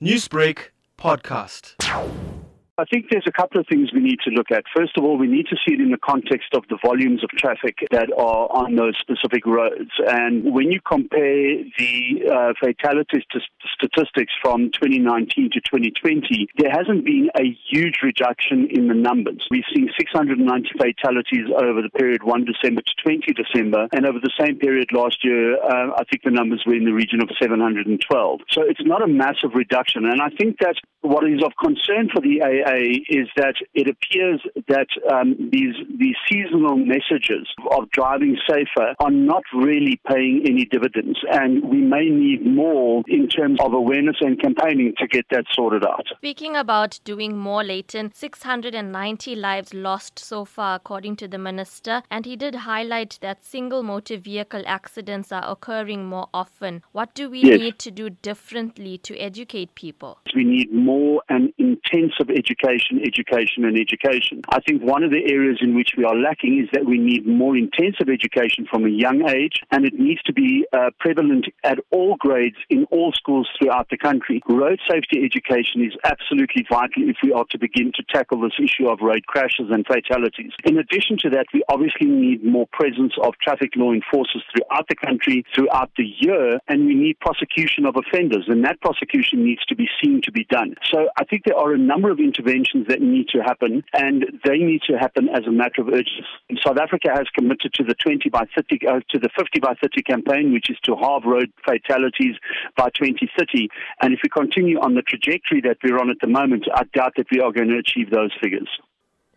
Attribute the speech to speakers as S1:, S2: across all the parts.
S1: Newsbreak podcast.
S2: I think there's a couple of things we need to look at. First of all, we need to see it in the context of the volumes of traffic that are on those specific roads. And when you compare the uh, fatalities statistics from 2019 to 2020, there hasn't been a huge reduction in the numbers. We've seen 690 fatalities over the period 1 December to 20 December, and over the same period last year, uh, I think the numbers were in the region of 712. So it's not a massive reduction, and I think that's what is of concern for the AA is that it appears that um, these these seasonal messages of driving safer are not really paying any dividends, and we may need more in terms of awareness and campaigning to get that sorted out.
S3: Speaking about doing more, Layton, 690 lives lost so far, according to the minister, and he did highlight that single motor vehicle accidents are occurring more often. What do we yes. need to do differently to educate people?
S2: We need more and intensive education, education, education, and education. I think one of the areas in which we are lacking is that we need more intensive education from a young age, and it needs to be uh, prevalent at all grades in all schools throughout the country. Road safety education is absolutely vital if we are to begin to tackle this issue of road crashes and fatalities. In addition to that, we obviously need more presence of traffic law enforcers throughout the country throughout the year, and we need prosecution of offenders, and that prosecution needs to be seen to be done. So I think there are a number of interventions that need to happen, and they need to happen as a matter of urgency. South Africa has committed to the 20 by 30, uh, to the 50 by 30 campaign, which is to halve road fatalities by 2030. And if we continue on the trajectory that we're on at the moment, I doubt that we are going to achieve those figures.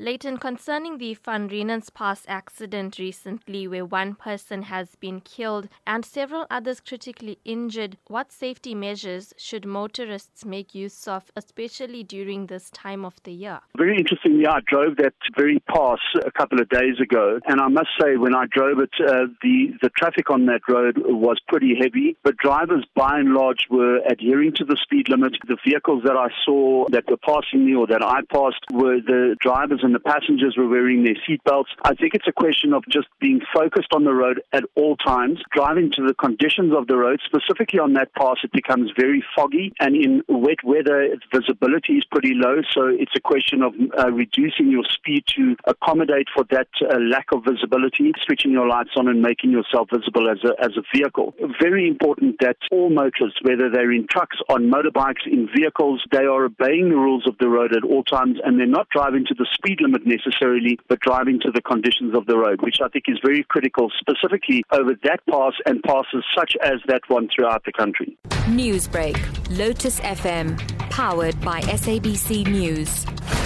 S3: Layton, concerning the Van Reenen's Pass accident recently, where one person has been killed and several others critically injured, what safety measures should motorists make use of, especially during this time of the year?
S2: Very interestingly, I drove that very pass a couple of days ago, and I must say, when I drove it, uh, the the traffic on that road was pretty heavy, but drivers, by and large, were adhering to the speed limit. The vehicles that I saw that were passing me or that I passed were the drivers and the passengers were wearing their seatbelts. I think it's a question of just being focused on the road at all times, driving to the conditions of the road. Specifically on that pass, it becomes very foggy, and in wet weather, visibility is pretty low. So it's a question of uh, reducing your speed to accommodate for that uh, lack of visibility, switching your lights on and making yourself visible as a, as a vehicle. Very important that all motorists, whether they're in trucks, on motorbikes, in vehicles, they are obeying the rules of the road at all times and they're not driving to the speed limit necessarily, but driving to the conditions of the road, which I think is very critical, specifically over that pass and passes such as that one throughout the country.
S4: Newsbreak, Lotus FM, powered by SABC News.